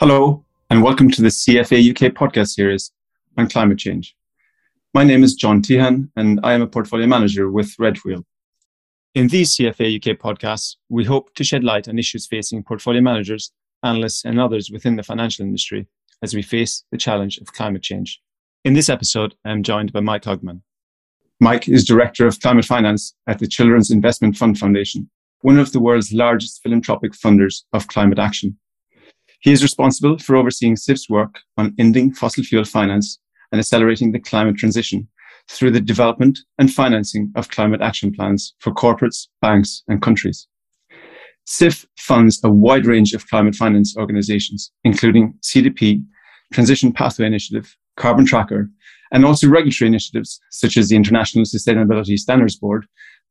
Hello, and welcome to the CFA UK podcast series on climate change. My name is John Teahan, and I am a portfolio manager with Redwheel. In these CFA UK podcasts, we hope to shed light on issues facing portfolio managers, analysts, and others within the financial industry as we face the challenge of climate change. In this episode, I am joined by Mike Hugman. Mike is Director of Climate Finance at the Children's Investment Fund Foundation, one of the world's largest philanthropic funders of climate action. He is responsible for overseeing CIFF's work on ending fossil fuel finance and accelerating the climate transition through the development and financing of climate action plans for corporates, banks, and countries. CIF funds a wide range of climate finance organizations, including CDP, Transition Pathway Initiative, Carbon Tracker, and also regulatory initiatives such as the International Sustainability Standards Board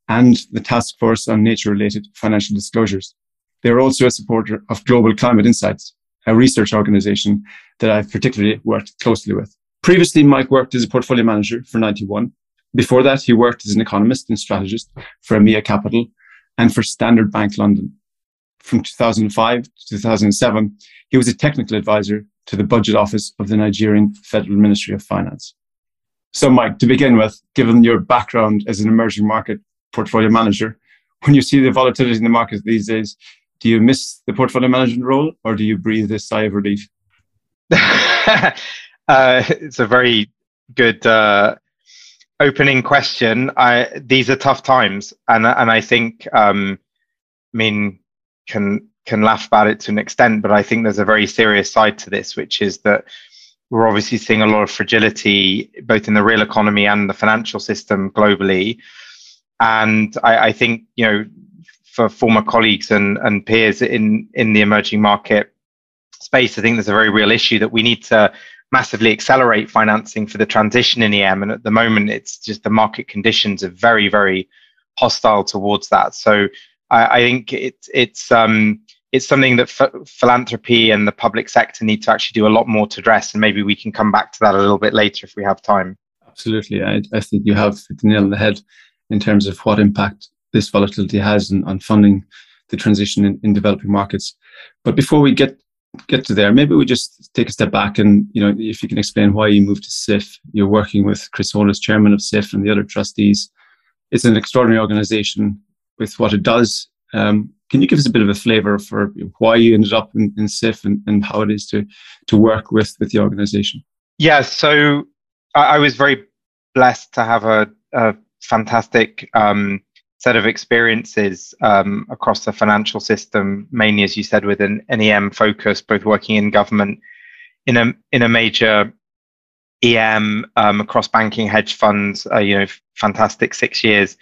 and the Task Force on Nature Related Financial Disclosures. They are also a supporter of Global Climate Insights, a research organization that I've particularly worked closely with. Previously, Mike worked as a portfolio manager for Ninety One. Before that, he worked as an economist and strategist for EMEA Capital and for Standard Bank London. From 2005 to 2007, he was a technical advisor to the budget office of the Nigerian Federal Ministry of Finance. So, Mike, to begin with, given your background as an emerging market portfolio manager, when you see the volatility in the market these days, do you miss the portfolio management role or do you breathe a sigh of relief? uh, it's a very good uh, opening question. I, these are tough times, and and I think, um, I mean, can can laugh about it to an extent, but I think there's a very serious side to this, which is that we're obviously seeing a lot of fragility both in the real economy and the financial system globally. And I, I think you know for former colleagues and, and peers in, in the emerging market space, I think there's a very real issue that we need to massively accelerate financing for the transition in EM. And at the moment, it's just the market conditions are very, very hostile towards that. So I, I think it's it's um, it's something that philanthropy and the public sector need to actually do a lot more to address. And maybe we can come back to that a little bit later if we have time. Absolutely. I, I think you have the nail on the head in terms of what impact this volatility has on, on funding the transition in, in developing markets. But before we get get to there, maybe we just take a step back and you know if you can explain why you moved to CIFF. You're working with Chris Holness, chairman of CIFF, and the other trustees. It's an extraordinary organization with what it does. Um, can you give us a bit of a flavor for why you ended up in, in CIFF and, and how it is to to work with with the organization? Yeah, so I, I was very blessed to have a, a fantastic um, set of experiences um, across the financial system, mainly as you said, with an, EM focus, both working in government in a in a major EM um, across banking, hedge funds. Uh, you know, fantastic six years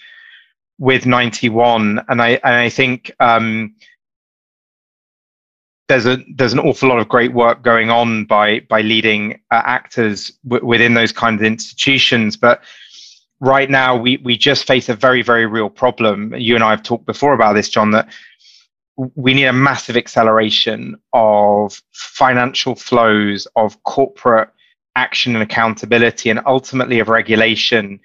with ninety one, and I and I think. Um, there's a there's an awful lot of great work going on by by leading uh, actors w- within those kind of institutions, but right now we we just face a very very real problem. You and I have talked before about this, John. That we need a massive acceleration of financial flows, of corporate action and accountability, and ultimately of regulation.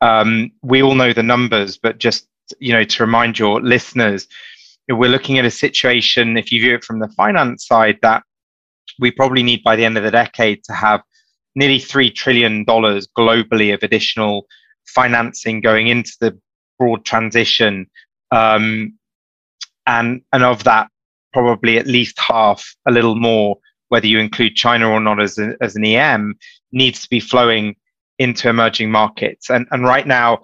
Um, we all know the numbers, but just you know to remind your listeners, we're looking at a situation. If you view it from the finance side, that we probably need by the end of the decade to have nearly three trillion dollars globally of additional financing going into the broad transition. Um, and, and of that, probably at least half, a little more, whether you include China or not as, a, as an EM, needs to be flowing into emerging markets. And, and right now,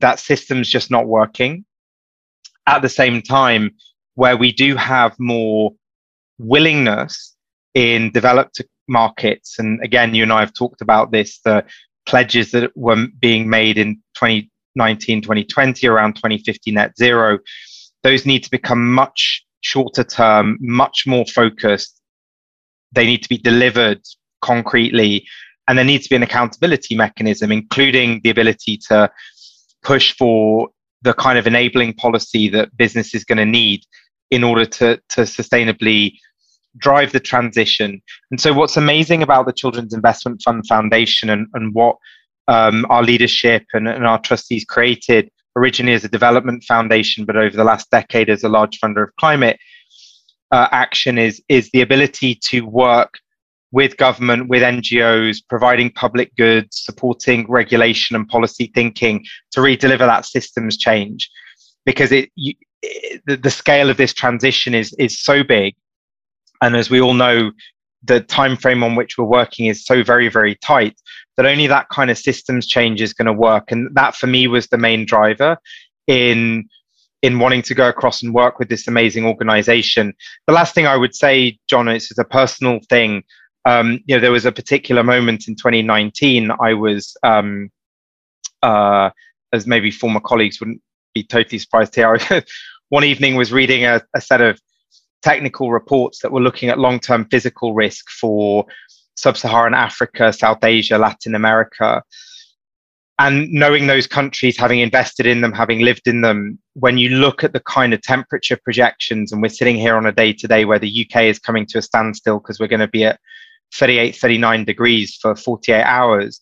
that system's just not working. At the same time, where we do have more willingness in developed markets, and again, you and I have talked about this, the pledges that were being made in 2019, 2020 around 2050 net zero, those need to become much shorter term, much more focused. They need to be delivered concretely. And there needs to be an accountability mechanism, including the ability to push for the kind of enabling policy that business is going to need in order to, to sustainably drive the transition. And so, what's amazing about the Children's Investment Fund Foundation and, and what um, our leadership and, and, our trustees created originally as a development foundation, but over the last decade as a large funder of climate, uh, action is is the ability to work with government, with NGOs, providing public goods, supporting regulation and policy thinking to really deliver that systems change, because it, you, it the, the scale of this transition is is so big, and as we all know, the time frame on which we're working is so very very tight that only that kind of systems change is going to work, and that for me was the main driver in in wanting to go across and work with this amazing organization. The last thing I would say, John, is a personal thing. Um, you know, there was a particular moment in 2019. I was, um, uh, as maybe former colleagues wouldn't be totally surprised here one evening was reading a, a set of technical reports that were looking at long-term physical risk for sub-Saharan Africa, South Asia, Latin America and knowing those countries, having invested in them, having lived in them, when you look at the kind of temperature projections, and we're sitting here on a day today where the UK is coming to a standstill because we're going to be at 38, 39 degrees for 48 hours.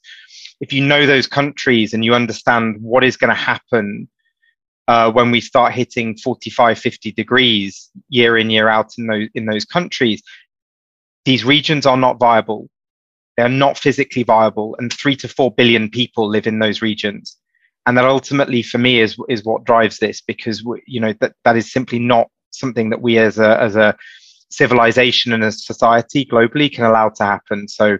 If you know those countries and you understand what is going to happen uh, when we start hitting 45, 50 degrees year in, year out in those, in those countries, these regions are not viable they are not physically viable, and three to four billion people live in those regions. And that ultimately, for me, is is what drives this because you know that that is simply not something that we as a as a civilization and a society globally can allow to happen. So,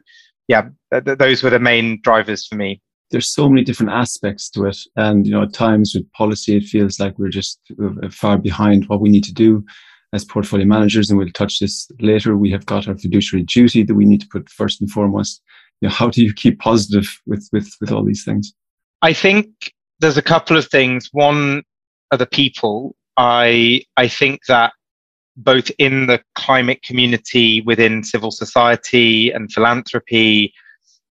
yeah, th- those were the main drivers for me there's so many different aspects to it and you know at times with policy it feels like we're just uh, far behind what we need to do as portfolio managers, and we'll touch this later, we have got our fiduciary duty that we need to put first and foremost. You know, how do you keep positive with with with all these things? I think there's a couple of things. One are the people. I I think that both in the climate community, within civil society and philanthropy,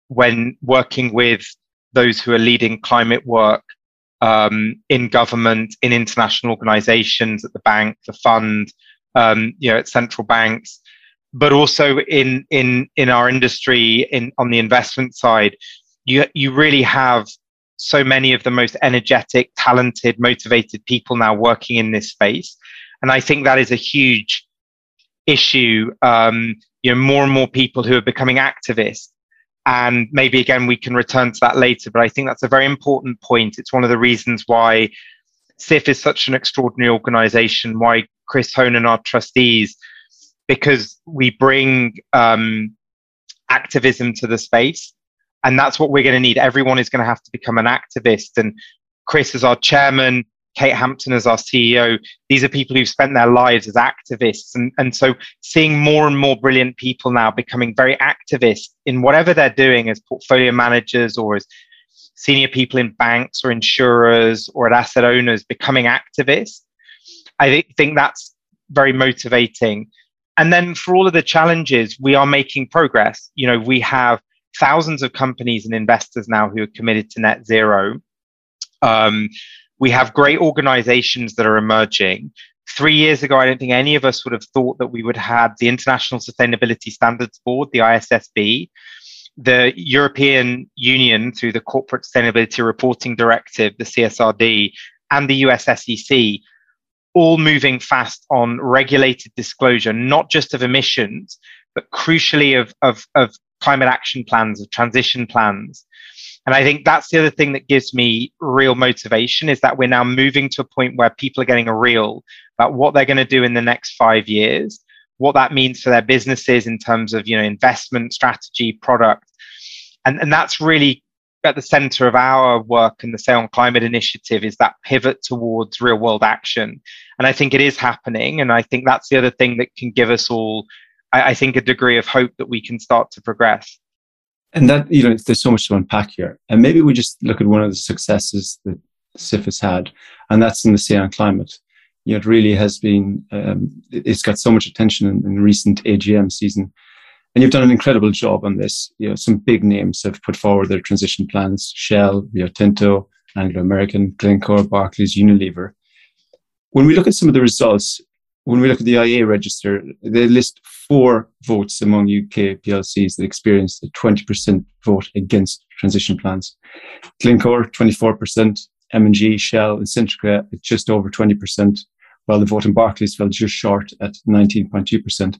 when working with those who are leading climate work um, in government, in international organizations, at the bank, the fund, um, you know, at central banks, but also in in in our industry, in on the investment side, you you really have so many of the most energetic, talented, motivated people now working in this space, and I think that is a huge issue. Um, you know, more and more people who are becoming activists and maybe again, we can return to that later, but I think that's a very important point. It's one of the reasons why CIFF is such an extraordinary organization, why Chris Hohn and our trustees, because we bring um, activism to the space. And that's what we're going to need. Everyone is going to have to become an activist. And Chris, as our chairman, Kate Hampton as our CEO, these are people who've spent their lives as activists. And, and so seeing more and more brilliant people now becoming very activists in whatever they're doing as portfolio managers or as senior people in banks or insurers or at asset owners becoming activists, I think that's very motivating. And then for all of the challenges, we are making progress. You know, we have thousands of companies and investors now who are committed to net zero. Um, we have great organizations that are emerging. Three years ago, I don't think any of us would have thought that we would have the International Sustainability Standards Board, the ISSB, the European Union through the Corporate Sustainability Reporting Directive, the CSRD, and the US SEC, all moving fast on regulated disclosure, not just of emissions, but crucially of, of, of climate action plans, of transition plans. And I think that's the other thing that gives me real motivation is that we're now moving to a point where people are getting a real about what they're going to do in the next five years, what that means for their businesses in terms of you know investment strategy, product, and and that's really at the center of our work and the Say on Climate initiative is that pivot towards real world action. And I think it is happening. And I think that's the other thing that can give us all, I, I think, a degree of hope that we can start to progress. And that, you know, there's so much to unpack here. And maybe we just look at one of the successes that CIFF has had, and that's in the Say on Climate. You know, it really has been, um, it's got so much attention in, in recent AGM season. And you've done an incredible job on this. You know, some big names have put forward their transition plans Shell, Rio Tinto, Anglo American, Glencore, Barclays, Unilever. When we look at some of the results, when we look at the IA register, they list four votes among UK PLCs that experienced a 20% vote against transition plans. Glencore, 24%, M&G, Shell, and Centrica at just over 20%, while the vote in Barclays fell just short at 19.2%.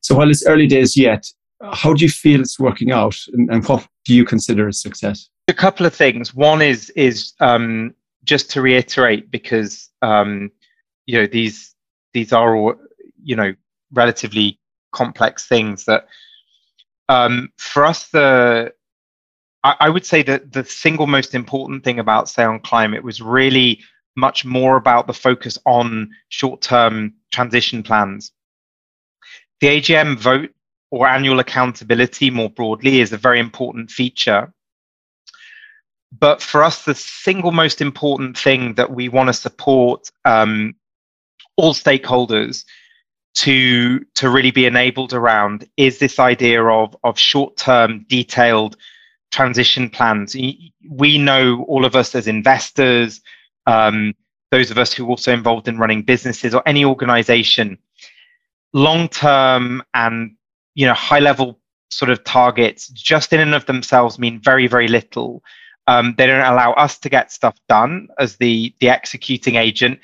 So while it's early days yet, how do you feel it's working out and, and what do you consider a success? A couple of things. One is is um, just to reiterate because um, you know these these are all you know relatively complex things that um, for us the I, would say that the single most important thing about say on climate was really much more about the focus on short-term transition plans. The AGM vote or annual accountability more broadly is a very important feature. But for us, the single most important thing that we want to support um, all stakeholders to to really be enabled around is this idea of of short term detailed transition plans. We know all of us as investors um, those of us who are also involved in running businesses or any organization long term and you know high level sort of targets just in and of themselves mean very very little. Um, they don't allow us to get stuff done as the the executing agent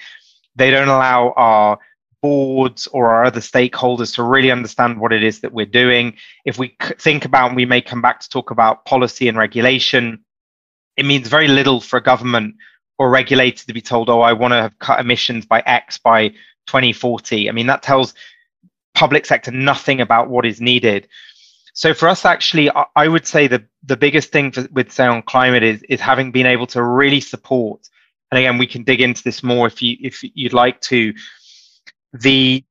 they don't allow our boards or our other stakeholders to really understand what it is that we're doing. If we think about, and we may come back to talk about policy and regulation, it means very little for a government or regulator to be told, oh, I want to have cut emissions by X by 2040. I mean, that tells public sector nothing about what is needed. So for us, actually, I would say the, the biggest thing for, with say on climate is, is having been able to really support and again we can dig into this more if you if you'd like to. The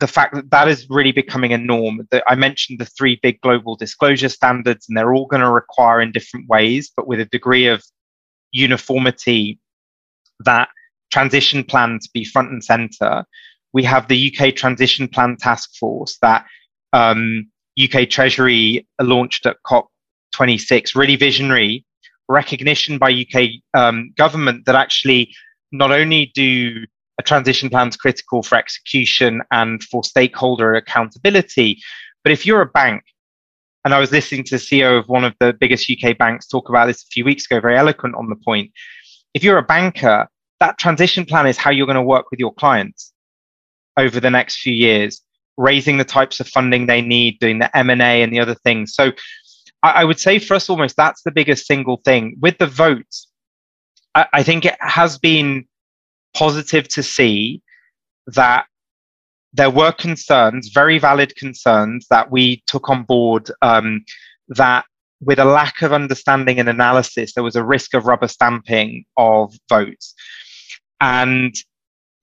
the fact that that is really becoming a norm. That i mentioned the three big global disclosure standards and they're all going to require in different ways but with a degree of uniformity that transition plan to be front and center. We have the uk transition plan task force that um, uk treasury launched at cop 26 really visionary recognition by UK um, government that actually not only do a transition plans critical for execution and for stakeholder accountability, but if you're a bank, and I was listening to the CEO of one of the biggest UK banks talk about this a few weeks ago, very eloquent on the point. If you're a banker, that transition plan is how you're going to work with your clients over the next few years, raising the types of funding they need, doing the M&A and the other things. So I, I, would say for us almost that's the biggest single thing with the votes. I, I think it has been positive to see that there were concerns, very valid concerns that we took on board um, that with a lack of understanding and analysis, there was a risk of rubber stamping of votes. And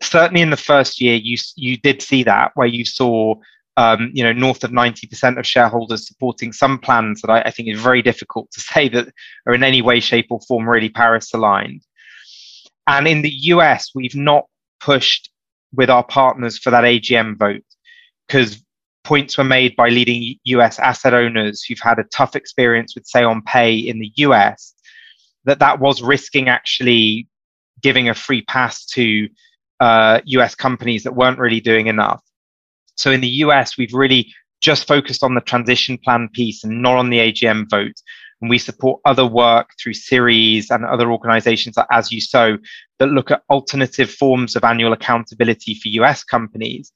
certainly in the first year, you, you did see that where you saw um, you know, north of 90% of shareholders supporting some plans that I, I, think is very difficult to say that are in any way, shape, or form really Paris aligned. And in the US, we've not pushed with our partners for that AGM vote because points were made by leading US asset owners who've had a tough experience with say on pay in the US that that was risking actually giving a free pass to uh, US companies that weren't really doing enough. So in the US, we've really just focused on the transition plan piece and not on the AGM vote. And we support other work through Ceres and other organizations like As You Sow that look at alternative forms of annual accountability for US companies.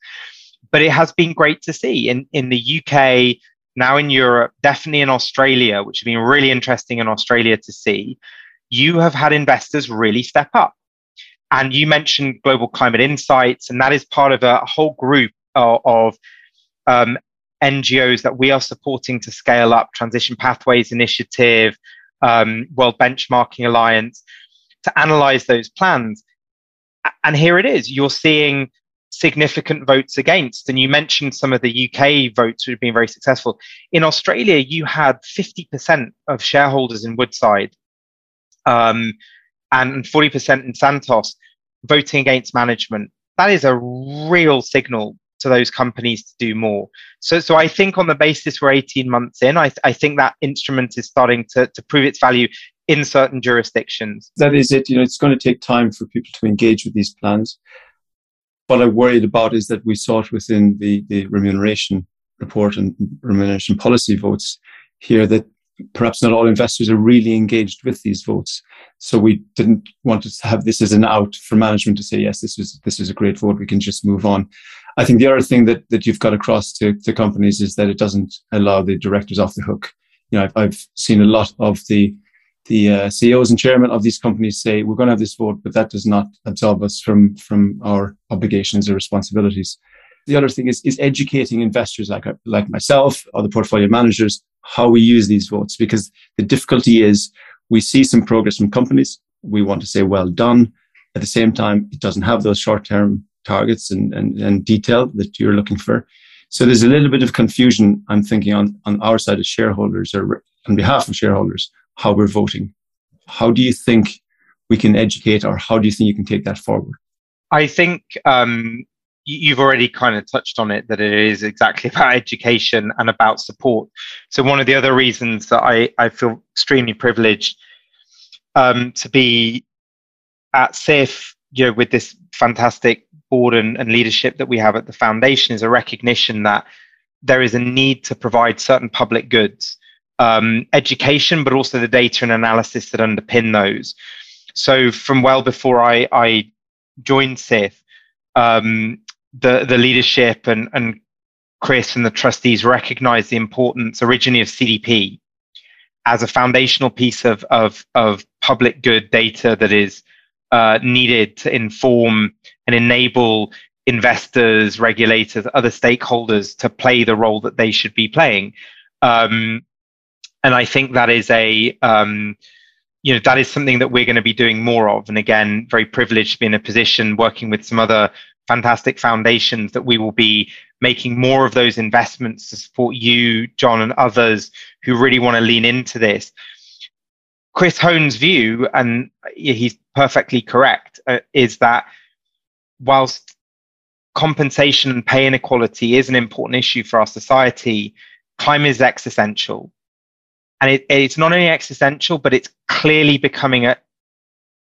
But it has been great to see in, in the UK, now in Europe, definitely in Australia, which has been really interesting in Australia to see. You have had investors really step up. And you mentioned Global Climate Insights, and that is part of a whole group of um, NGOs that we are supporting to scale up Transition Pathways Initiative, um, World Benchmarking Alliance, to analyze those plans. And here it is. You're seeing significant votes against. And you mentioned some of the UK votes which have been very successful. In Australia, you had 50% of shareholders in Woodside um, and 40% in Santos voting against management. That is a real signal to those companies to do more. So, so I think on the basis we're 18 months in, I, I think that instrument is starting to, to prove its value in certain jurisdictions. That is it. You know, it's going to take time for people to engage with these plans. What I'm worried about is that we saw it within the, the remuneration report and remuneration policy votes here that perhaps not all investors are really engaged with these votes. So we didn't want to have this as an out for management to say, yes, this is this is a great vote. We can just move on. I think the other thing that, that you've got across to, to companies is that it doesn't allow the directors off the hook. You know, I've, I've seen a lot of the the uh, CEOs and chairmen of these companies say we're going to have this vote, but that does not absolve us from from our obligations or responsibilities. The other thing is is educating investors like like myself or the portfolio managers how we use these votes because the difficulty is we see some progress from companies. We want to say well done. At the same time, it doesn't have those short term targets and, and, and detail that you're looking for. So there's a little bit of confusion, I'm thinking, on, on our side as shareholders or on behalf of shareholders, how we're voting. How do you think we can educate or how do you think you can take that forward? I think um, you've already kind of touched on it that it is exactly about education and about support. So, one of the other reasons that I, I feel extremely privileged um, to be at CIFF, you know, with this fantastic board and, and leadership that we have at the foundation is a recognition that there is a need to provide certain public goods, um, education, but also the data and analysis that underpin those. So, from well before I, I joined CIFF, um, the the leadership and and Chris and the trustees recognize the importance originally of CDP as a foundational piece of of of public good data that is uh, needed to inform and enable investors, regulators, other stakeholders to play the role that they should be playing. Um, and I think that is a um, you know that is something that we're going to be doing more of. And again, very privileged to be in a position working with some other fantastic foundations that we will be making more of those investments to support you, John, and others who really want to lean into this. Chris Hohn's view, and he's perfectly correct, uh, is that whilst compensation and pay inequality is an important issue for our society, climate is existential. And it, it's not only existential, but it's clearly becoming a,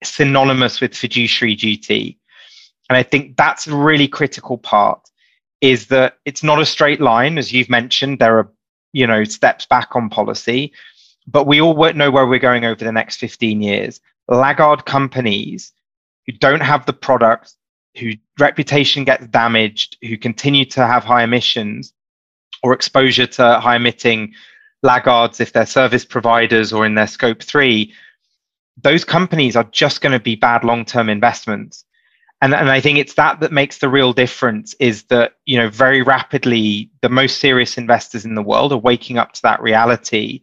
synonymous with fiduciary duty. And I think that's a really critical part is that it's not a straight line, as you've mentioned. There are, you know, steps back on policy, but we all know where we're going over the next 15 years. Laggard companies who don't have the product, whose reputation gets damaged, who continue to have high emissions or exposure to high emitting laggards if they're service providers or in their scope three, those companies are just going to be bad long term investments. And and I think it's that that makes the real difference is that you know very rapidly the most serious investors in the world are waking up to that reality.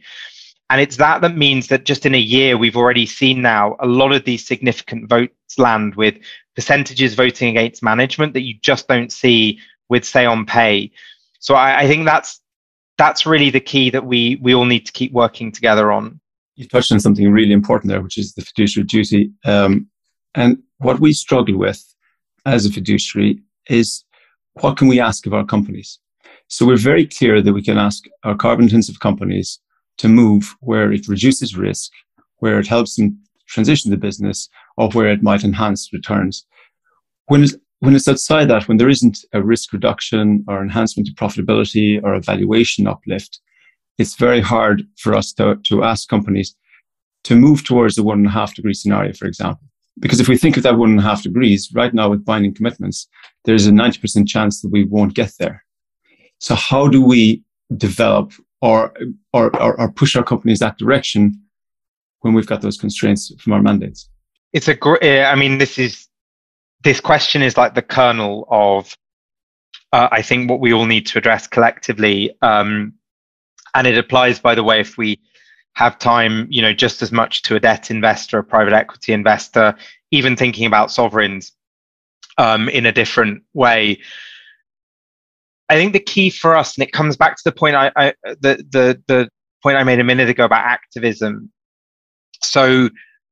And it's that that means that just in a year we've already seen now a lot of these significant votes land with percentages voting against management that you just don't see with say on pay so I, I think that's that's really the key that we we all need to keep working together on you touched on something really important there which is the fiduciary duty um, and what we struggle with as a fiduciary is what can we ask of our companies? So we're very clear that we can ask our carbon intensive companies to move where it reduces risk, where it helps them transition the business, or where it might enhance returns. When it's, when it's outside that, when there isn't a risk reduction or enhancement to profitability or a valuation uplift, it's very hard for us to, to ask companies to move towards the one and a half degree scenario, for example. Because if we think of that one and a half degrees, right now with binding commitments, there's a 90% chance that we won't get there. So how do we develop or, or, or, or push our companies that direction when we've got those constraints from our mandates? It's a great, eh, I mean, this is, this question is like the kernel of, uh, I think, what we all need to address collectively. Um, and it applies, by the way, if we have time, you know, just as much to a debt investor, a private equity investor, even thinking about sovereigns um, in a different way. I think the key for us, and it comes back to the point I, I the the the point I made a minute ago about activism. So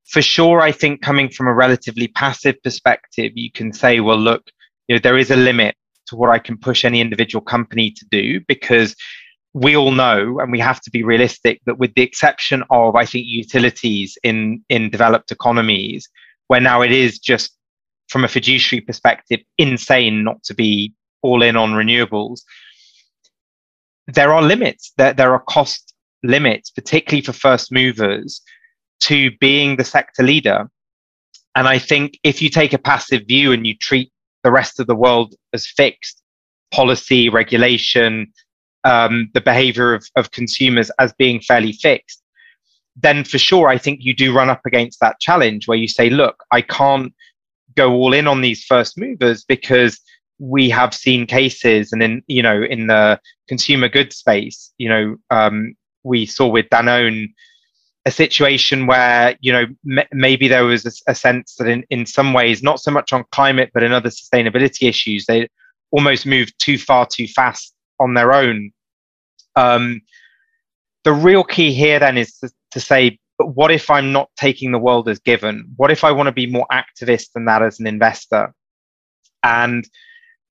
for sure, I think coming from a relatively passive perspective, you can say, well, look, you know, there is a limit to what I can push any individual company to do because we all know, and we have to be realistic, that with the exception of, I think, utilities in, in developed economies, where now it is just from a fiduciary perspective insane not to be all in on renewables, there are limits. There, there are cost limits, particularly for first movers, to being the sector leader. And I think if you take a passive view and you treat the rest of the world as fixed, policy, regulation, um, the behavior of, of consumers as being fairly fixed, then for sure, I think you do run up against that challenge where you say, look, I can't go all in on these first movers because we have seen cases and in you know in the consumer goods space you know um, we saw with danone a situation where you know m- maybe there was a, a, sense that in, in some ways not so much on climate but in other sustainability issues they almost moved too far too fast on their own. Um, the real key here then is to, to say but what if i'm not taking the world as given? What if i want to be more activist than that as an investor? And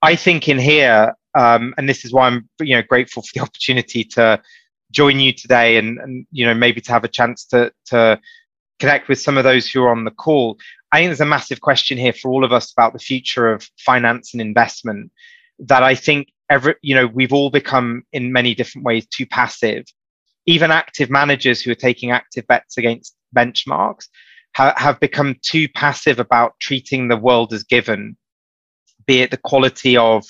I think in here, um, and this is why I'm you know grateful for the opportunity to join you today, and and you know maybe to have a chance to to connect with some of those who are on the call. I think there's a massive question here for all of us about the future of finance and investment. That I think every you know we've all become in many different ways too passive. Even active managers who are taking active bets against benchmarks ha- have become too passive about treating the world as given be it the quality of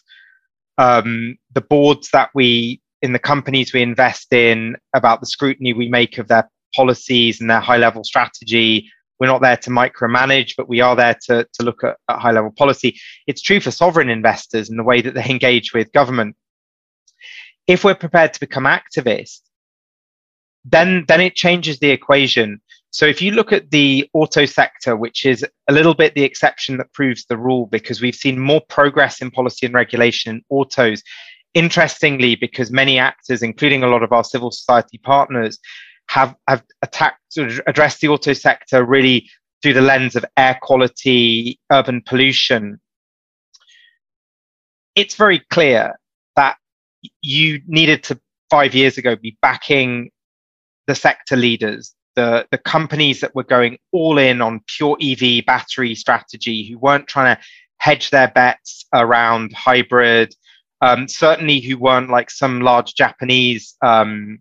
um, the boards that we in the companies we invest in, about the scrutiny we make of their policies and their high level strategy. We're not there to micromanage, but we are there to, to look at, at high level policy. It's true for sovereign investors and the way that they engage with government. If we're prepared to become activists, then then it changes the equation so if you look at the auto sector, which is a little bit the exception that proves the rule, because we've seen more progress in policy and regulation in autos. Interestingly, because many actors, including a lot of our civil society partners, have, have attacked addressed the auto sector really through the lens of air quality, urban pollution. It's very clear that you needed to five years ago be backing the sector leaders the, the companies that were going all in on pure EV battery strategy, who weren't trying to hedge their bets around hybrid, um, certainly who weren't like some large Japanese um,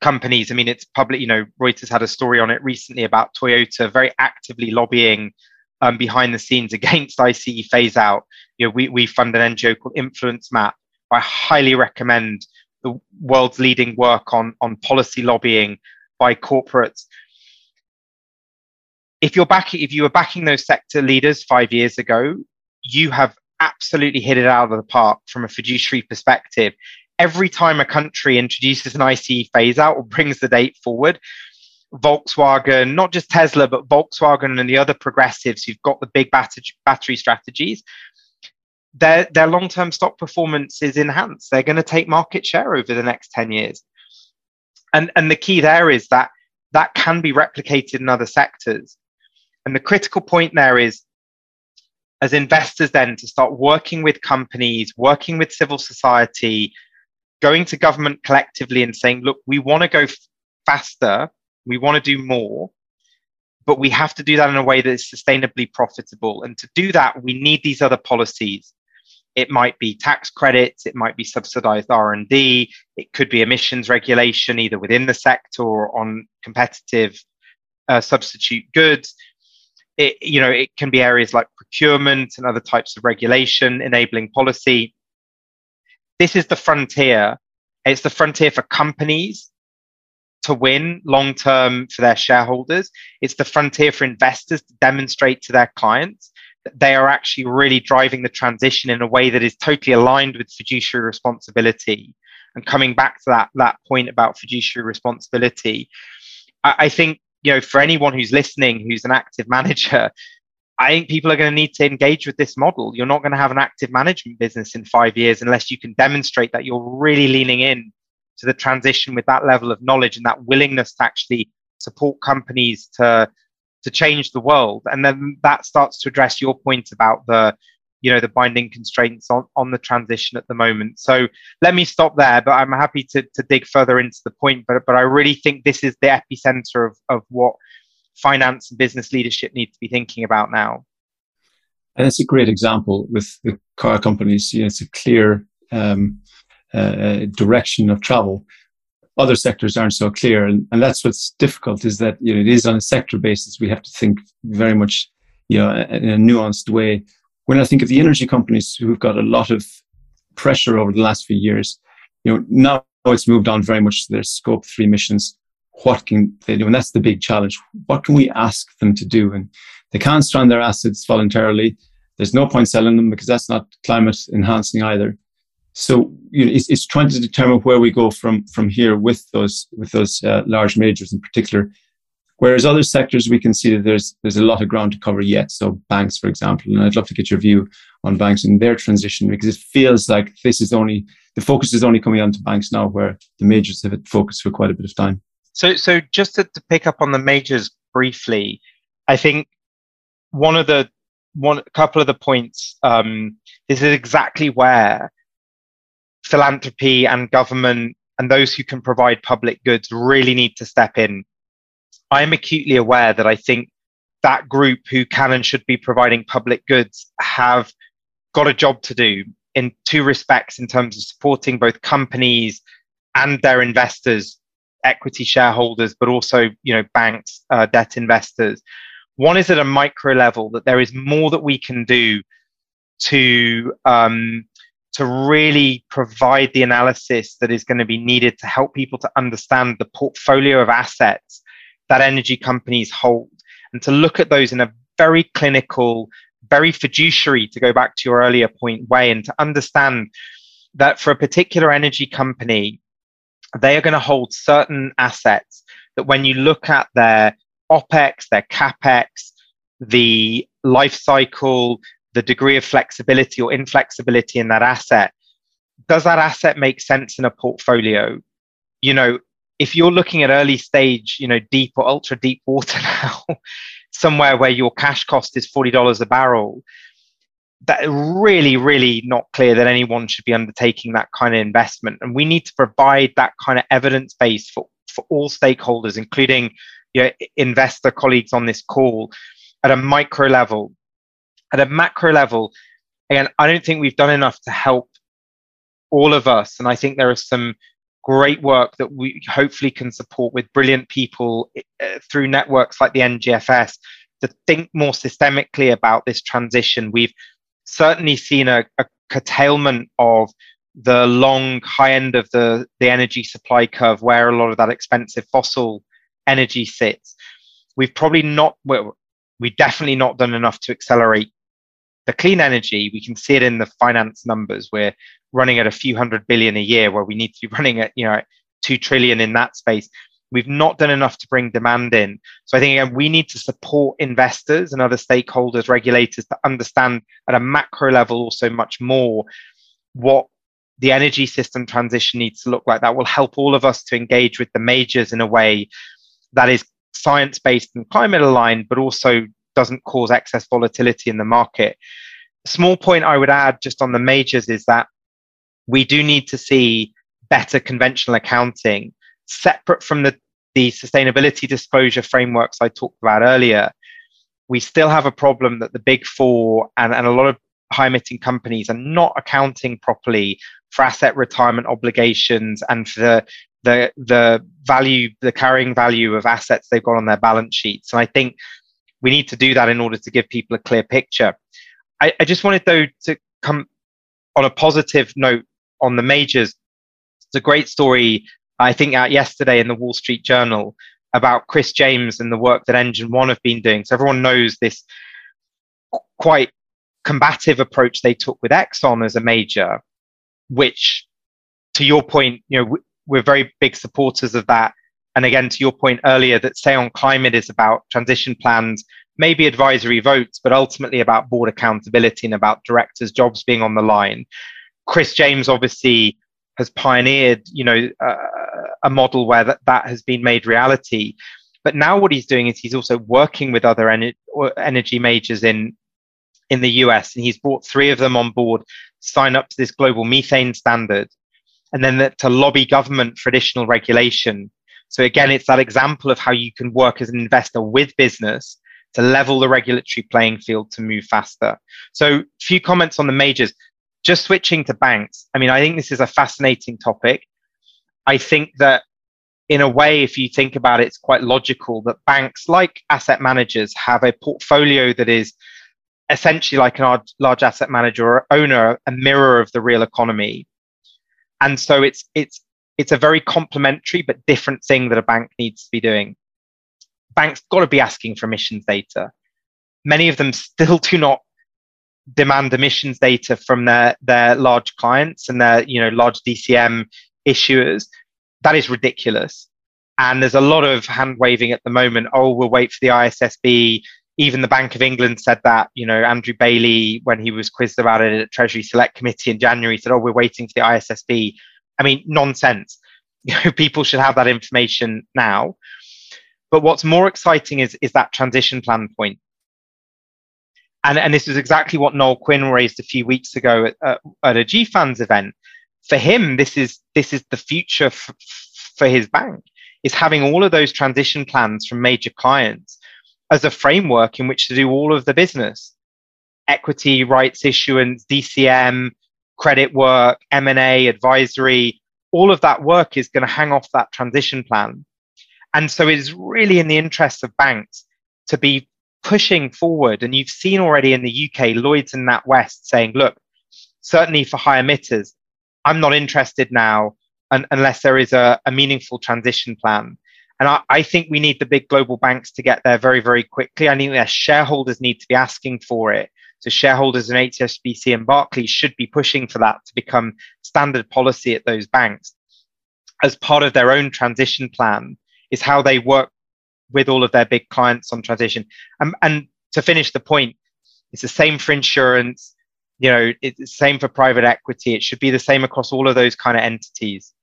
companies. I mean, it's public, you know, Reuters had a story on it recently about Toyota very actively lobbying um, behind the scenes against ICE phase out. You know, we, we fund an NGO called Influence Map. I highly recommend the world's leading work on, on policy lobbying by corporates. If you're backing, if you were backing those sector leaders five years ago, you have absolutely hit it out of the park from a fiduciary perspective. Every time a country introduces an ICE phase out or brings the date forward, Volkswagen, not just Tesla, but Volkswagen and the other progressives who've got the big battery strategies, their, their long term stock performance is enhanced. They're going to take market share over the next 10 years and and the key there is that that can be replicated in other sectors and the critical point there is as investors then to start working with companies working with civil society going to government collectively and saying look we want to go f- faster. We want to do more but we have to do that in a way that is sustainably profitable. And to do that we need these other policies. It might be tax credits, it might be subsidized R&D, it could be emissions regulation either within the sector or on competitive uh, substitute goods. It, you know, it can be areas like procurement and other types of regulation, enabling policy. This is the frontier. It's the frontier for companies to win long term for their shareholders. It's the frontier for investors to demonstrate to their clients that they are actually really driving the transition in a way that is totally aligned with fiduciary responsibility. And coming back to that that point about fiduciary responsibility, I, I think you know for anyone who's listening, who's an active manager, I think people are going to need to engage with this model. You're not going to have an active management business in five years unless you can demonstrate that you're really leaning in to the transition with that level of knowledge and that willingness to actually support companies to to change the world and then that starts to address your point about the you know the binding constraints on, on the transition at the moment so let me stop there but i'm happy to, to dig further into the point but but i really think this is the epicenter of, of what finance and business leadership need to be thinking about now and it's a great example with the car companies you know, it's a clear um, uh, direction of travel other sectors aren't so clear. And, and that's what's difficult is that you know, it is on a sector basis. We have to think very much you know, in a nuanced way. When I think of the energy companies who've got a lot of pressure over the last few years, you know, now it's moved on very much to their scope three emissions. What can they do? And that's the big challenge. What can we ask them to do? And they can't strand their assets voluntarily. There's no point selling them because that's not climate enhancing either. So you know, it's, it's trying to determine where we go from from here with those with those uh, large majors in particular. Whereas other sectors, we can see that there's there's a lot of ground to cover yet. So banks, for example, and I'd love to get your view on banks and their transition because it feels like this is only the focus is only coming onto banks now, where the majors have focused for quite a bit of time. So, so just to, to pick up on the majors briefly, I think one of the one couple of the points um, this is exactly where philanthropy and government and those who can provide public goods really need to step in. I am acutely aware that I think that group who can and should be providing public goods have got a job to do in two respects in terms of supporting both companies and their investors equity shareholders but also you know banks uh, debt investors. One is at a micro level that there is more that we can do to um, to really provide the analysis that is going to be needed to help people to understand the portfolio of assets that energy companies hold and to look at those in a very clinical, very fiduciary, to go back to your earlier point, way, and to understand that for a particular energy company, they are going to hold certain assets that when you look at their OPEX, their CAPEX, the life cycle, the degree of flexibility or inflexibility in that asset. Does that asset make sense in a portfolio? You know, if you're looking at early stage, you know, deep or ultra deep water now, somewhere where your cash cost is $40 a barrel, that really, really not clear that anyone should be undertaking that kind of investment. And we need to provide that kind of evidence base for, for all stakeholders, including your investor colleagues on this call at a micro level at a macro level, again, I don't think we've done enough to help all of us. And I think there are some great work that we hopefully can support with brilliant people uh, through networks like the NGFS to think more systemically about this transition. We've certainly seen a, a curtailment of the long high end of the, the energy supply curve where a lot of that expensive fossil energy sits. We've probably not, well, we've definitely not done enough to accelerate the clean energy, we can see it in the finance numbers. We're running at a few hundred billion a year where we need to be running at, you know, two trillion in that space. We've not done enough to bring demand in. So I think again, we need to support investors and other stakeholders, regulators to understand at a macro level also much more what the energy system transition needs to look like. That will help all of us to engage with the majors in a way that is science based and climate aligned, but also doesn't cause excess volatility in the market. Small point I would add just on the majors is that we do need to see better conventional accounting separate from the, the sustainability disclosure frameworks I talked about earlier. We still have a problem that the big four and, and a lot of high emitting companies are not accounting properly for asset retirement obligations and for the the the value the carrying value of assets they've got on their balance sheets and i think we need to do that in order to give people a clear picture. I, I just wanted though to come on a positive note on the majors. It's a great story, I think, out yesterday in the Wall Street Journal about Chris James and the work that Engine One have been doing. So everyone knows this quite combative approach they took with Exxon as a major, which, to your point, you know, we're very big supporters of that and again, to your point earlier, that say on climate is about transition plans, maybe advisory votes, but ultimately about board accountability and about directors' jobs being on the line. Chris James obviously has pioneered, you know, uh, a model where that, that has been made reality. But now what he's doing is he's also working with other en- energy majors in in the US, and he's brought three of them on board sign up to this global methane standard, and then to lobby government for additional regulation so again, it's that example of how you can work as an investor with business to level the regulatory playing field to move faster. So a few comments on the majors. Just switching to banks. I mean, I think this is a fascinating topic. I think that in a way, if you think about it, it's quite logical that banks, like asset managers, have a portfolio that is essentially like a large asset manager or owner, a mirror of the real economy. And so it's it's it's a very complementary but different thing that a bank needs to be doing. Banks got to be asking for emissions data. Many of them still do not demand emissions data from their their large clients and their you know large DCM issuers. That is ridiculous. And there's a lot of hand waving at the moment. Oh, we'll wait for the ISSB. Even the Bank of England said that. You know, Andrew Bailey, when he was quizzed about it at Treasury Select Committee in January, said, "Oh, we're waiting for the ISSB." I mean, nonsense. You know, people should have that information now. But what's more exciting is is that transition plan point. And, and this is exactly what Noel Quinn raised a few weeks ago at, uh, at a GFANZ event. For him, this is this is the future f- for his bank is having all of those transition plans from major clients as a framework in which to do all of the business equity rights issuance dcm credit work m&a advisory all of that work is going to hang off that transition plan and so it is really in the interest of banks to be pushing forward and you've seen already in the uk lloyds and natwest saying look certainly for high emitters i'm not interested now un- unless there is a, a, meaningful transition plan. And I, I, think we need the big global banks to get there very, very quickly. I think their shareholders need to be asking for it. So shareholders in HSBC and Barclays should be pushing for that to become standard policy at those banks as part of their own transition plan is how they work with all of their big clients on transition. And, to finish the point, it's the same for insurance. You know, it's the same for private equity. It should be the same across all of those kind of entities.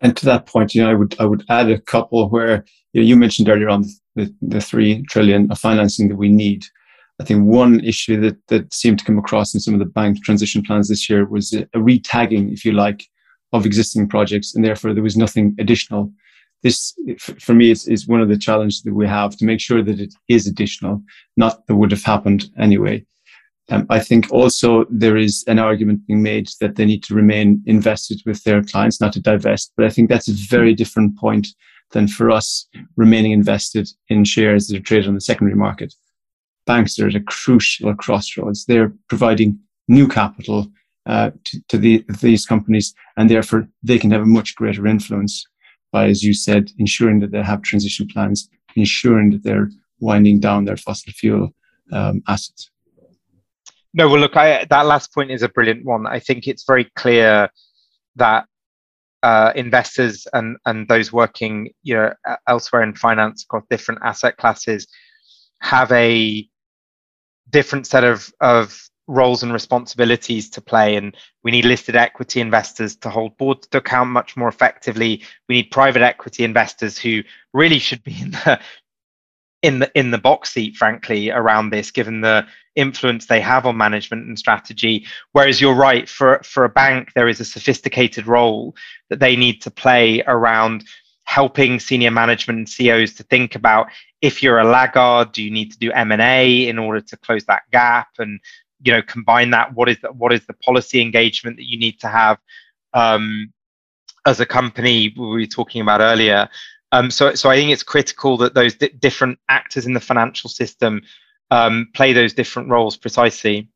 And to that point, you know, I would I would add a couple where you, know, you mentioned earlier on the, the three trillion of financing that we need. I think one issue that that seemed to come across in some of the bank transition plans this year was a, retagging, if you like, of existing projects, and therefore there was nothing additional. This, for me, is, is one of the challenges that we have to make sure that it is additional, not that would have happened anyway. Um, I think also there is an argument being made that they need to remain invested with their clients, not to divest. But I think that's a very different point than for us remaining invested in shares that are traded on the secondary market. Banks are at a crucial crossroads. They're providing new capital uh, to, to the, these companies, and therefore they can have a much greater influence by, as you said, ensuring that they have transition plans, ensuring that they're winding down their fossil fuel um, assets. No, well, look, I, that last point is a brilliant one. I think it's very clear that uh, investors and and those working you know elsewhere in finance across different asset classes have a different set of of roles and responsibilities to play and we need listed equity investors to hold boards to account much more effectively. We need private equity investors who really should be in the in the in the box seat frankly around this given the influence they have on management and strategy. Whereas you're right for for a bank there is a sophisticated role that they need to play around helping senior management and CEOs to think about if you're a laggard do you need to do M&A in order to close that gap and you know combine that what is the, what is the policy engagement that you need to have um, as a company we were talking about earlier um, so, so I think it's critical that those di- different actors in the financial system um, play those different roles precisely.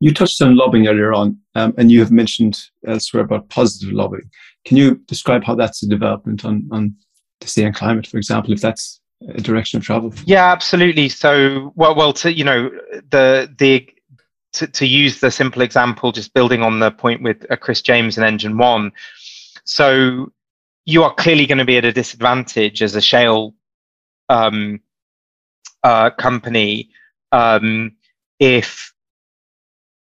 You touched on lobbying earlier on, um, and you have mentioned elsewhere about positive lobbying. Can you describe how that's a development on, on the Say on Climate, for example, if that's a direction of travel? Yeah, absolutely. So, well, well, to you know, the the to, to use the simple example, just building on the point with uh, Chris James and Engine One. So, you are clearly going to be at a disadvantage as a shale um, uh, company um, if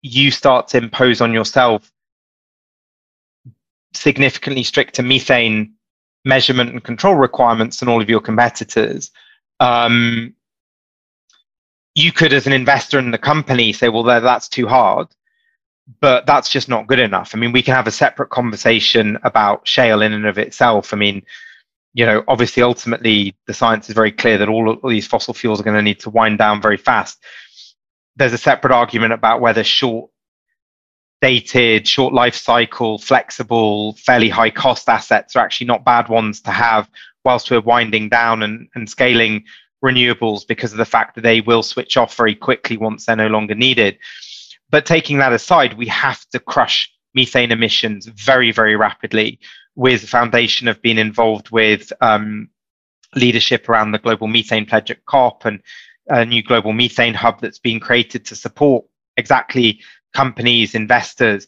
you start to impose on yourself significantly stricter methane measurement and control requirements than all of your competitors. Um, you could, as an investor in the company, say, well, that's too hard but that's just not good enough. I mean, we can have a separate conversation about shale in and of itself. I mean, you know, obviously, ultimately, the science is very clear that all of these fossil fuels are going to need to wind down very fast. There's a separate argument about whether short dated, short life cycle, flexible, fairly high cost assets are actually not bad ones to have whilst we're winding down and, and scaling renewables because of the fact that they will switch off very quickly once they're no longer needed. But taking that aside, we have to crush methane emissions very, very rapidly with the foundation of being involved with um, leadership around the global methane pledge at COP and a new global methane hub that's been created to support exactly companies, investors.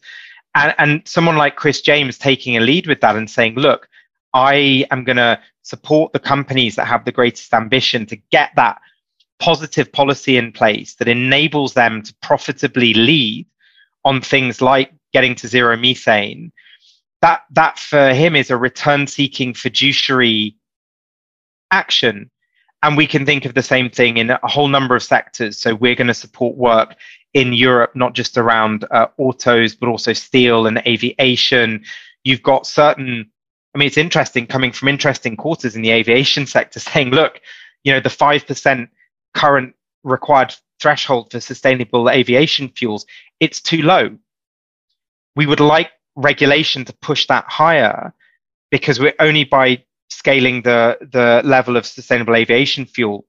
And, and someone like Chris James taking a lead with that and saying, look, I am going to support the companies that have the greatest ambition to get that positive policy in place that enables them to profitably lead on things like getting to zero methane. That that for him is a return seeking fiduciary action. And we can think of the same thing in a whole number of sectors. So we're going to support work in Europe, not just around uh, autos, but also steel and aviation. You've got certain, I mean, it's interesting coming from interesting quarters in the aviation sector saying, look, you know, the 5% current required threshold for sustainable aviation fuels, it's too low. We would like regulation to push that higher because we're only by scaling the, the level of sustainable aviation fuel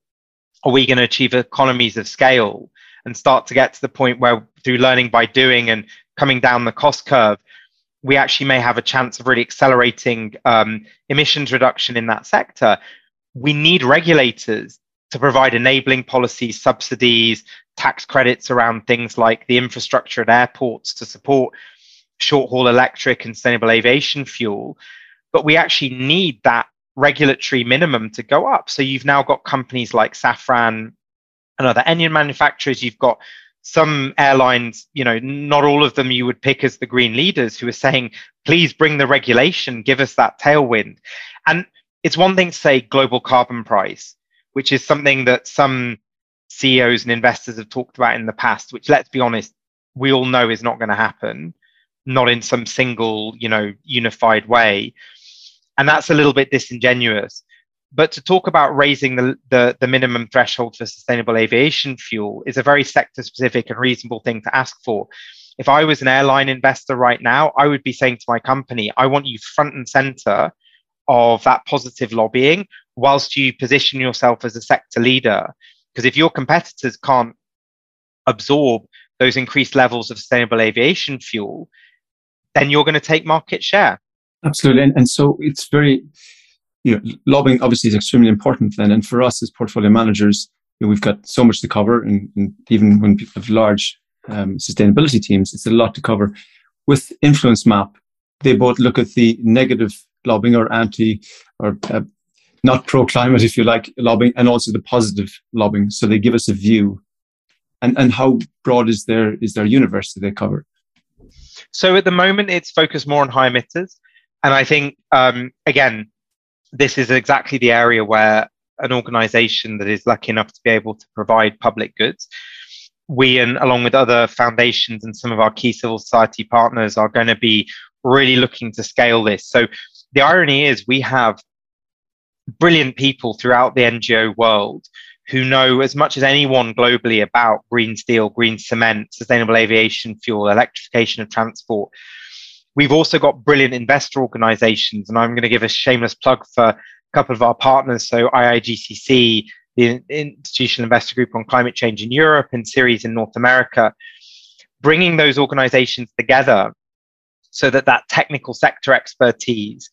are we going to achieve economies of scale and start to get to the point where through learning by doing and coming down the cost curve, we actually may have a chance of really accelerating um, emissions reduction in that sector. We need regulators to provide enabling policies, subsidies, tax credits around things like the infrastructure at airports to support short haul electric and sustainable aviation fuel. But we actually need that regulatory minimum to go up. So you've now got companies like Safran, and other engine manufacturers. You've got some airlines, you know, not all of them you would pick as the green leaders who are saying, please bring the regulation, give us that tailwind. And it's one thing to say global carbon price, which is something that some CEOs and investors have talked about in the past, which let's be honest, we all know is not going to happen, not in some single, you know, unified way. And that's a little bit disingenuous. But to talk about raising the, the, the minimum threshold for sustainable aviation fuel is a very sector specific and reasonable thing to ask for. If I was an airline investor right now, I would be saying to my company, I want you front and center of that positive lobbying whilst you position yourself as a sector leader. Because if your competitors can't absorb those increased levels of sustainable aviation fuel, then you're going to take market share. Absolutely. And, and so it's very, you know, lobbying obviously is extremely important then. And for us as portfolio managers, you know, we've got so much to cover. And, and even when people have large um, sustainability teams, it's a lot to cover. With InfluenceMap, they both look at the negative lobbying or anti or uh, not pro climate, if you like, lobbying, and also the positive lobbying. So they give us a view. And, and how broad is their is their universe that they cover? So at the moment, it's focused more on high emitters. And I think, um, again, this is exactly the area where an organization that is lucky enough to be able to provide public goods we and along with other foundations and some of our key civil society partners are going to be really looking to scale this. So the irony is we have brilliant people throughout the ngo world who know as much as anyone globally about green steel green cement sustainable aviation fuel electrification of transport We've also got brilliant investor organizations, and I'm going to give a shameless plug for a couple of our partners. So, IIGCC, the Institutional Investor Group on Climate Change in Europe, and Ceres in North America, bringing those organizations together so that that technical sector expertise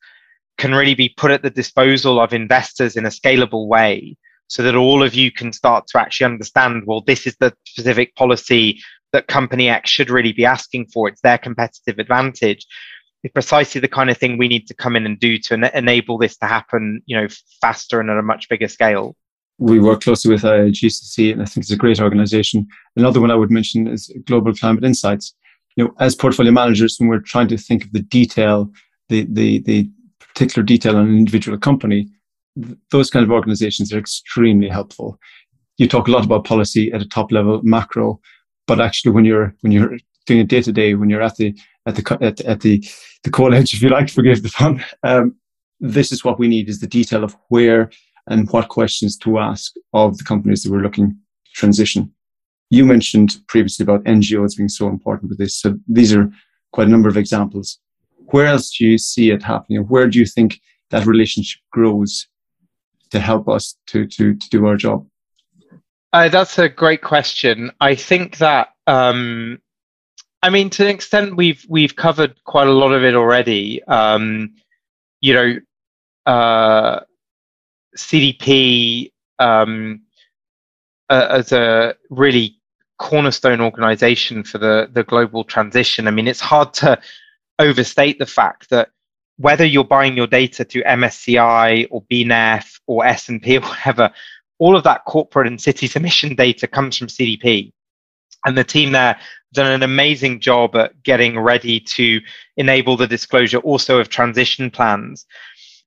can really be put at the disposal of investors in a scalable way so that all of you can start to actually understand well this is the specific policy that company X should really be asking for. It's their competitive advantage. It's precisely the kind of thing we need to come in and do to en- enable this to happen, you know, faster and at a much bigger scale. We work closely with uh, and I think it's a great organization. Another one I would mention is Global Climate Insights. You know, as portfolio managers, when we're trying to think of the detail, the the the particular detail on an individual company, those kind of organizations are extremely helpful. You talk a lot about policy at a top level, macro, but actually, when you're when you're doing it day to day, when you're at the at the at, at the the coal edge, if you like, forgive the pun. Um, this is what we need: is the detail of where and what questions to ask of the companies that we're looking to transition. You mentioned previously about NGOs being so important with this. So these are quite a number of examples. Where else do you see it happening? Where do you think that relationship grows to help us to, to, to do our job? Uh, that's a great question. I think that um, I mean, to an extent, we've we've covered quite a lot of it already. Um, you know, uh, CDP um, uh, as a really cornerstone organization for the the global transition. I mean, it's hard to overstate the fact that whether you're buying your data through MSCI or BNEF or S&P or whatever, all of that corporate and city submission data comes from CDP. And the team there done an amazing job at getting ready to enable the disclosure also of transition plans.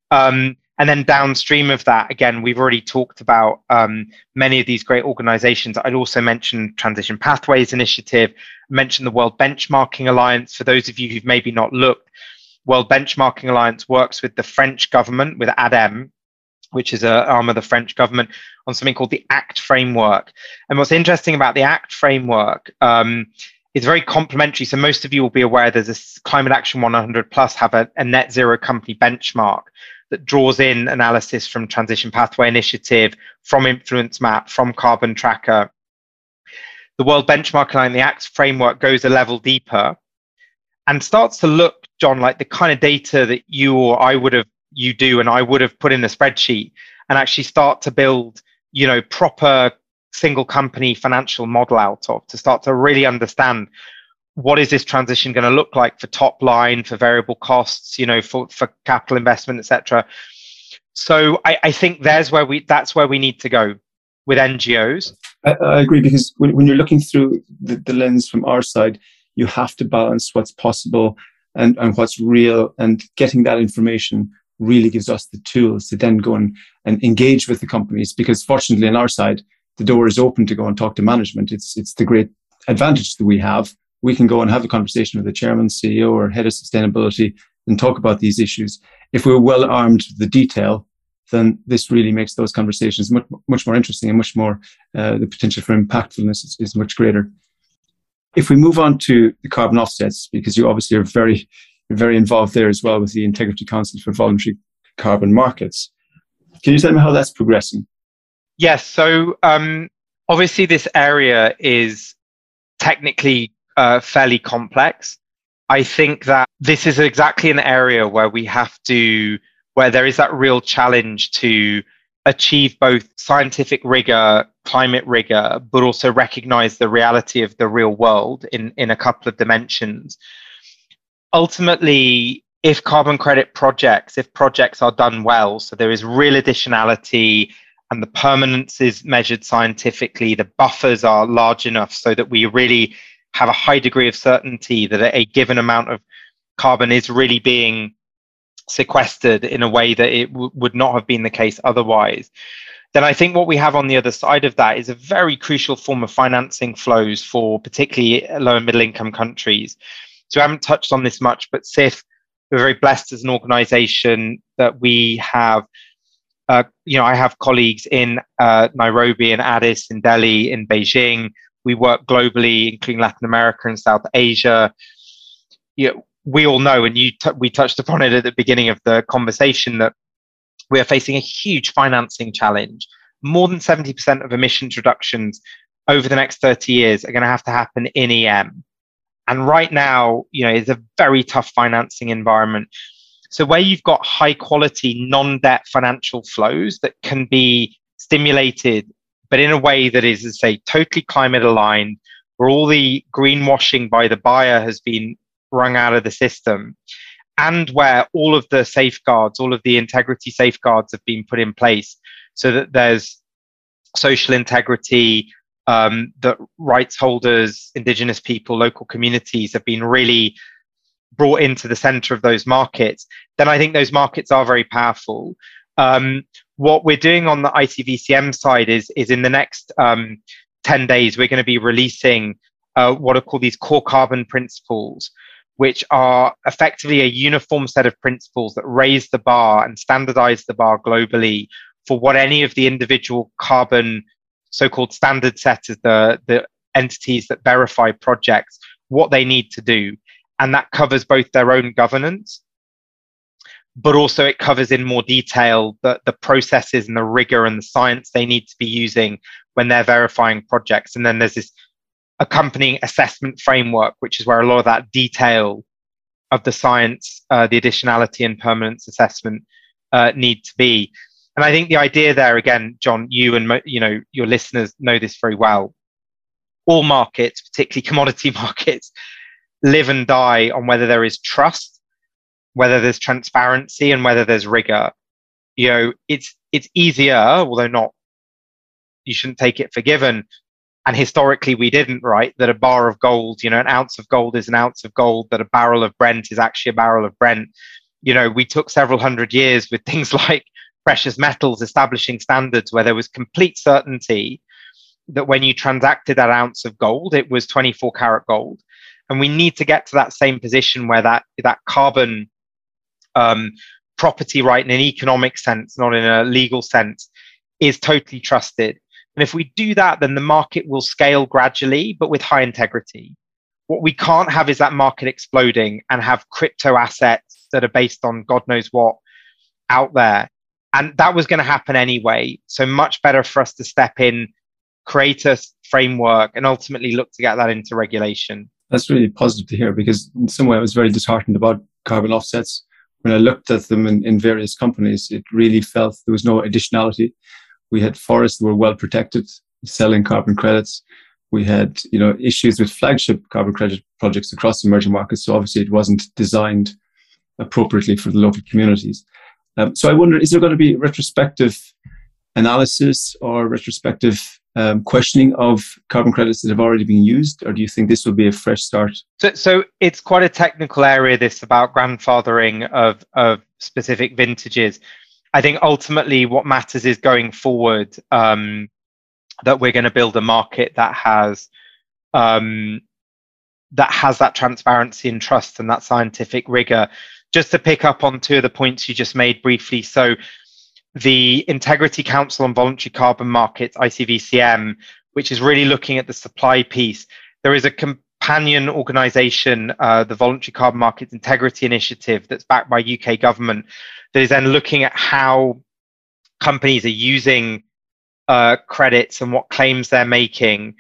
Um, and then downstream of that, again, we've already talked about um, many of these great organizations. I'd also mention Transition Pathways Initiative, mention the World Benchmarking Alliance. For those of you who've maybe not looked, World Benchmarking Alliance works with the French government, with ADEME, which is an arm of the French government, on something called the ACT framework. And what's interesting about the ACT framework um, is very complementary. So most of you will be aware there's a Climate Action 100 Plus have a, a net zero company benchmark that draws in analysis from Transition Pathway Initiative, from InfluenceMap, from Carbon Tracker. The World Benchmarking Alliance, the ACT framework goes a level deeper and starts to look, John, like the kind of data that you or I would have you do and I would have put in a spreadsheet and actually start to build, you know, proper single company financial model out of to start to really understand what is this transition going to look like for top line, for variable costs, you know, for, for capital investment, etc. So I, I think there's where we that's where we need to go with NGOs. I, I agree because when, when you're looking through the, the lens from our side, you have to balance what's possible and, and what's real and getting that information really gives us the tools to then go and, and engage with the companies because fortunately on our side the door is open to go and talk to management. It's it's the great advantage that we have. We can go and have a conversation with the chairman ceo or head of sustainability and talk about these issues. If we're well armed with the detail then this really makes those conversations much, much more interesting and much more uh, the potential for impactfulness is, is much greater. If we move on to the carbon offsets because you obviously are very very involved there as well with the Integrity Council for Voluntary Carbon Markets. Can you tell me how that's progressing? Yes. So um, obviously, this area is technically uh, fairly complex. I think that this is exactly an area where we have to, where there is that real challenge to achieve both scientific rigor, climate rigor, but also recognize the reality of the real world in, in a couple of dimensions ultimately, if carbon credit projects, if projects are done well, so there is real additionality and the permanence is measured scientifically, the buffers are large enough so that we really have a high degree of certainty that a given amount of carbon is really being sequestered in a way that it w- would not have been the case otherwise. Then I think what we have on the other side of that is a very crucial form of financing flows for particularly low and middle income countries. So I haven't touched on this much, but CIFF, we're very blessed as an organization that we have, uh, you know, I have colleagues in uh, Nairobi and Addis, in Delhi, in Beijing. We work globally, including Latin America and South Asia. You know, we all know, and you t- we touched upon it at the beginning of the conversation, that we are facing a huge financing challenge. More than 70% of emissions reductions over the next 30 years are going to have to happen in EM. And right now, you know, it's a very tough financing environment. So where you've got high quality non-debt financial flows that can be stimulated, but in a way that is, as say, totally climate aligned, where all the greenwashing by the buyer has been wrung out of the system, and where all of the safeguards, all of the integrity safeguards have been put in place so that there's social integrity, um, that rights holders, indigenous people, local communities have been really brought into the center of those markets, then I think those markets are very powerful. Um, what we're doing on the ICVCM side is, is in the next um, 10 days, we're going to be releasing uh, what are called these core carbon principles, which are effectively a uniform set of principles that raise the bar and standardize the bar globally for what any of the individual carbon so-called standard setters, the, the entities that verify projects what they need to do. And that covers both their own governance, but also it covers in more detail the, the processes and the rigor and the science they need to be using when they're verifying projects. And then there's this accompanying assessment framework, which is where a lot of that detail of the science, uh, the additionality and permanence assessment uh, need to be. And I think the idea there, again, John, you and you know your listeners know this very well. All markets, particularly commodity markets, live and die on whether there is trust, whether there's transparency, and whether there's rigor. You know, it's it's easier, although not. You shouldn't take it for given. And historically, we didn't, right? That a bar of gold, you know, an ounce of gold is an ounce of gold. That a barrel of Brent is actually a barrel of Brent. You know, we took several hundred years with things like precious metals establishing standards where there was complete certainty that when you transacted that ounce of gold, it was 24 karat gold. And we need to get to that same position where that, that carbon um, property right in an economic sense, not in a legal sense, is totally trusted. And if we do that, then the market will scale gradually, but with high integrity. What we can't have is that market exploding and have crypto assets that are based on God knows what out there and that was going to happen anyway. So much better for us to step in, create a framework, and ultimately look to get that into regulation. That's really positive to hear because in some way I was very disheartened about carbon offsets. When I looked at them in, in various companies, it really felt there was no additionality. We had forests that were well protected, selling carbon credits. We had, you know, issues with flagship carbon credit projects across emerging markets. So obviously it wasn't designed appropriately for the local communities. Um, so I wonder, is there going to be retrospective analysis or retrospective um, questioning of carbon credits that have already been used, or do you think this will be a fresh start? So, so it's quite a technical area. This about grandfathering of of specific vintages. I think ultimately what matters is going forward um, that we're going to build a market that has um, that has that transparency and trust and that scientific rigor just to pick up on two of the points you just made briefly. So, the Integrity Council on Voluntary Carbon Markets, ICVCM, which is really looking at the supply piece, there is a companion organization, uh, the Voluntary Carbon Markets Integrity Initiative, that's backed by UK government, that is then looking at how companies are using uh, credits and what claims they're making.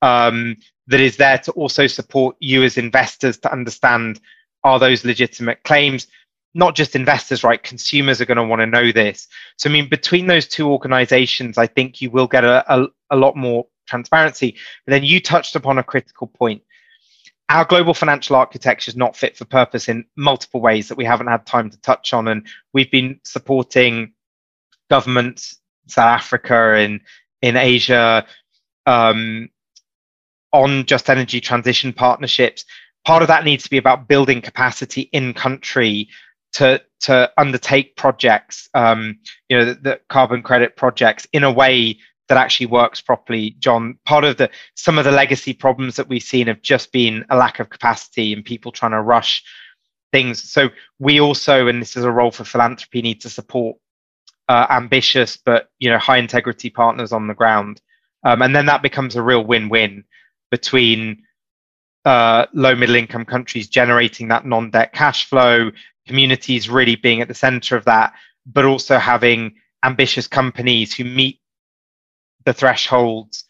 Um, that is there to also support you as investors to understand are those legitimate claims? Not just investors, right? Consumers are going to want to know this. So, I mean, between those two organizations, I think you will get a, a, a lot more transparency. But then you touched upon a critical point. Our global financial architecture is not fit for purpose in multiple ways that we haven't had time to touch on. And we've been supporting governments, South Africa, in, in Asia, um, on just energy transition partnerships part of that needs to be about building capacity in country to to undertake projects, um, you know, the, the, carbon credit projects in a way that actually works properly. John, part of the some of the legacy problems that we've seen have just been a lack of capacity and people trying to rush things. So we also, and this is a role for philanthropy, need to support uh, ambitious but you know high integrity partners on the ground, um, and then that becomes a real win-win between uh, low middle income countries generating that non debt cash flow, communities really being at the center of that, but also having ambitious companies who meet the thresholds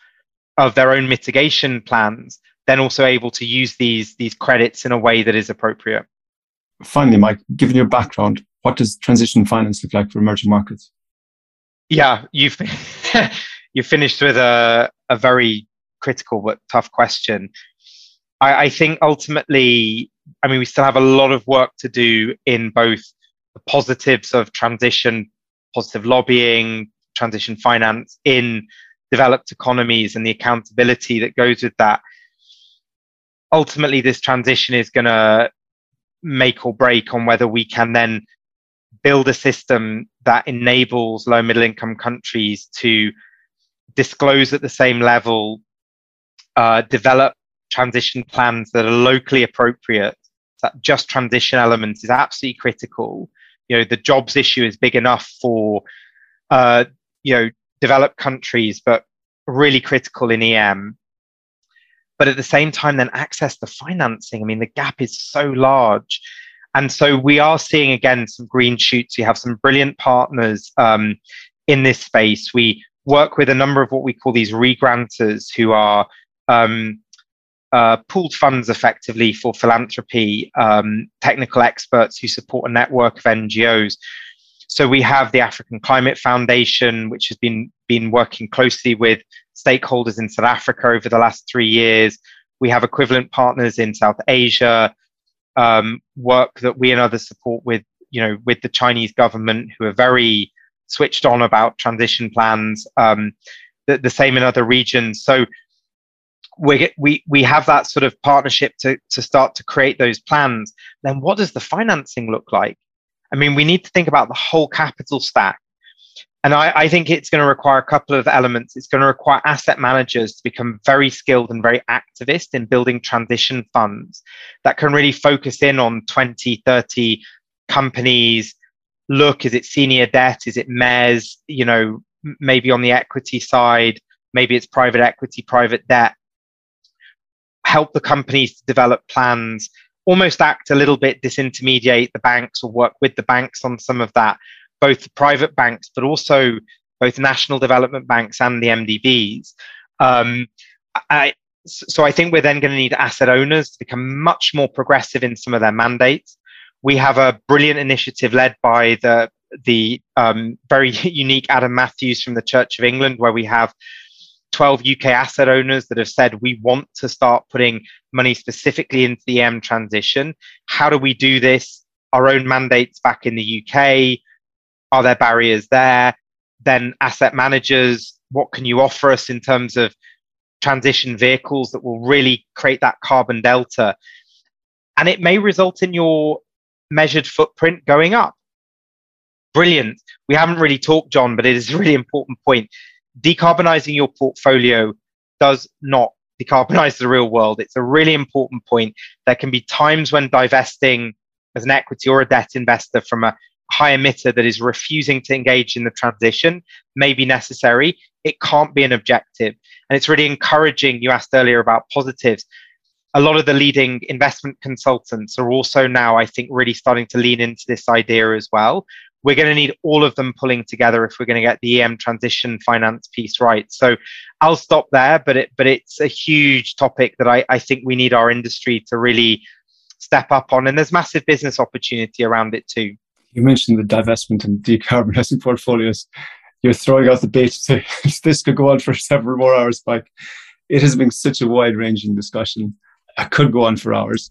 of their own mitigation plans, then also able to use these these credits in a way that is appropriate. Finally, Mike, given your background, what does transition finance look like for emerging markets? Yeah, you've you finished with a, a very critical but tough question. I, I think ultimately, I mean, we still have a lot of work to do in both the positives of transition, positive lobbying, transition finance in developed economies and the accountability that goes with that. Ultimately, this transition is going to make or break on whether we can then build a system that enables low middle income countries to disclose at the same level, uh, develop transition plans that are locally appropriate. That just transition elements is absolutely critical. You know, the jobs issue is big enough for, uh, you know, developed countries, but really critical in EM. but at the same time, then access to financing. I mean, the gap is so large. And so we are seeing again some green shoots. We have some brilliant partners um, in this space. We work with a number of what we call these regranters who are um, uh, pooled funds effectively for philanthropy, um, technical experts who support a network of NGOs. So we have the African Climate Foundation, which has been been working closely with stakeholders in South Africa over the last three years. We have equivalent partners in South Asia, um, work that we and others support with, you know, with the Chinese government, who are very switched on about transition plans. Um, the, the same in other regions. So we we we have that sort of partnership to to start to create those plans. Then what does the financing look like? I mean, we need to think about the whole capital stack. And I, I think it's going to require a couple of elements. It's going to require asset managers to become very skilled and very activist in building transition funds that can really focus in on 20, 30 companies. Look, is it senior debt? Is it MES? You know, maybe on the equity side, maybe it's private equity, private debt. Help the companies to develop plans, almost act a little bit disintermediate the banks or work with the banks on some of that both private banks, but also both national development banks and the MDBs. Um, I, so I think we're then going to need asset owners to become much more progressive in some of their mandates. We have a brilliant initiative led by the the um, very unique Adam Matthews from the Church of England, where we have 12 UK asset owners that have said we want to start putting money specifically into the EM transition. How do we do this? Our own mandates back in the UK, are there barriers there? Then asset managers, what can you offer us in terms of transition vehicles that will really create that carbon delta? And it may result in your measured footprint going up. Brilliant. We haven't really talked, John, but it is a really important point. Decarbonizing your portfolio does not decarbonize the real world. It's a really important point. There can be times when divesting as an equity or a debt investor from a high emitter that is refusing to engage in the transition may be necessary. It can't be an objective. And it's really encouraging. You asked earlier about positives. A lot of the leading investment consultants are also now, I think, really starting to lean into this idea as well. We're going to need all of them pulling together if we're going to get the EM transition finance piece right. So I'll stop there, but it but it's a huge topic that I, I think we need our industry to really step up on. And there's massive business opportunity around it too you mentioned the divestment and decarbonizing portfolios. You're throwing out the bait this could go on for several more hours. Like it has been such a wide ranging discussion. I could go on for hours.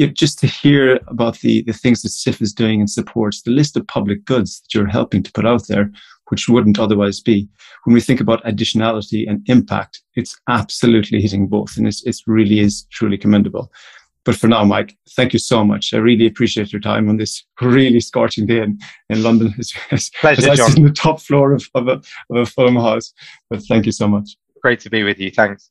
You know, just to hear about the, the things that CIFF is doing and supports, the list of public goods that you're helping to put out there, which wouldn't otherwise be. When we think about additionality and impact, it's absolutely hitting both. And it's, it really is truly commendable. But for now, Mike, thank you so much. I really appreciate your time on this really scorching day in, in London. As, as, Pleasure, as I sit on the top floor of, of, a, of a film house. But thank you so much. Great to be with you. Thanks.